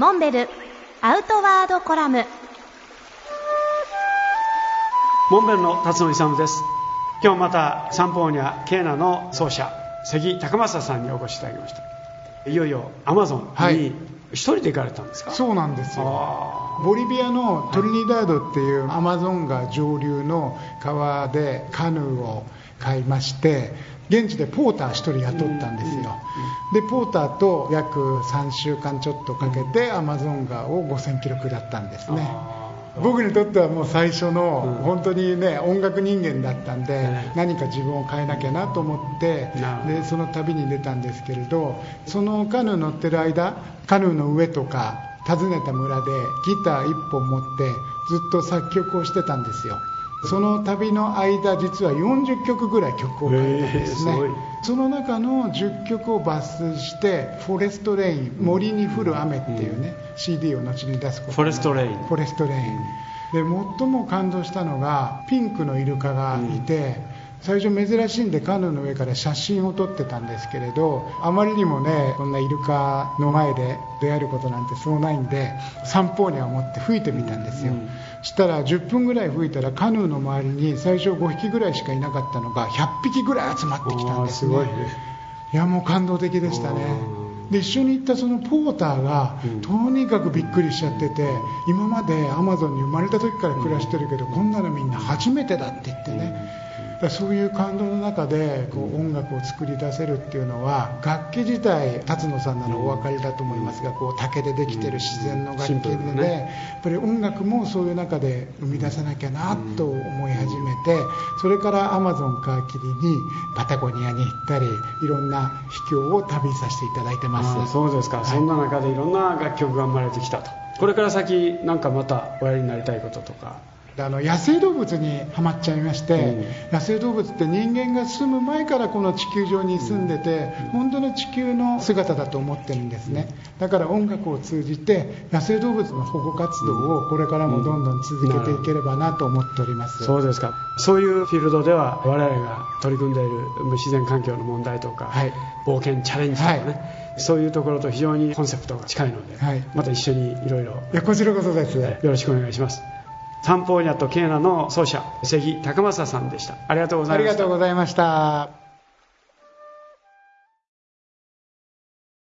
モンベルアウトワードコラム。モンベルの辰野勇です。今日またサンポーニャケーナの奏者関高政さんにお越しいただきました。いよいよアマゾンに一人で行かれたんですか、そうなんですよ。ボリビアのトリニダードっていうアマゾン川上流の川でカヌーを買いまして現地でポーター1人雇ったんですよ、でポーターと約3週間ちょっとかけてアマゾン川を5000キロ下ったんですね。僕にとってはもう最初の本当にね音楽人間だったんで何か自分を変えなきゃなと思ってでその旅に出たんですけれどそのカヌー乗ってる間カヌーの上とか訪ねた村でギター1本持ってずっと作曲をしてたんですよその旅の間実は40曲ぐらい曲を書いたんですね、その中の10曲を抜粋して「 Forest Rain 森に降る雨」っていうね、うん、CD を後に出すこと Forest Rain。Forest Rain、で最も感動したのがピンクのイルカがいて、最初珍しいんでカヌーの上から写真を撮ってたんですけれどあまりにもねこんなイルカの前で出会えることなんてそうないんでサンポーニャ持って吹いてみたんですよ、うん、したら10分ぐらい吹いたらカヌーの周りに最初5匹ぐらいしかいなかったのが100匹ぐらい集まってきたんですね。い。やもう感動的でしたね。で一緒に行ったそのポーターが、とにかくびっくりしちゃってて今までアマゾンに生まれた時から暮らしてるけど、こんなのみんな初めてだって言ってね、そういう感動の中でこう音楽を作り出せるっていうのは楽器自体辰野さんならお分かりだと思いますがこう竹でできてる自然の楽器でね。やっぱり音楽もそういう中で生み出さなきゃなと思い始めてそれからアマゾン皮切りにパタゴニアに行ったりいろんな秘境を旅させていただいてます。そうですか、はい、そんな中でいろんな楽曲が生まれてきたと。これから先なんかまたおやりになりたいこととかあの野生動物にはまっちゃいまして、うん、野生動物って人間が住む前からこの地球上に住んでて、うん、本当の地球の姿だと思ってるんですね。だから音楽を通じて野生動物の保護活動をこれからもどんどん続けていければなと思っております、うん、そうですか。そういうフィールドでは我々が取り組んでいる自然環境の問題とか、はい、冒険チャレンジとかね、はい、そういうところと非常にコンセプトが近いので、はい、また一緒にいろいろ。こちらこそです。よろしくお願いしますサンポーニャとケーナの奏者関高政さんでした。ありがとうございました。ありがとうございました。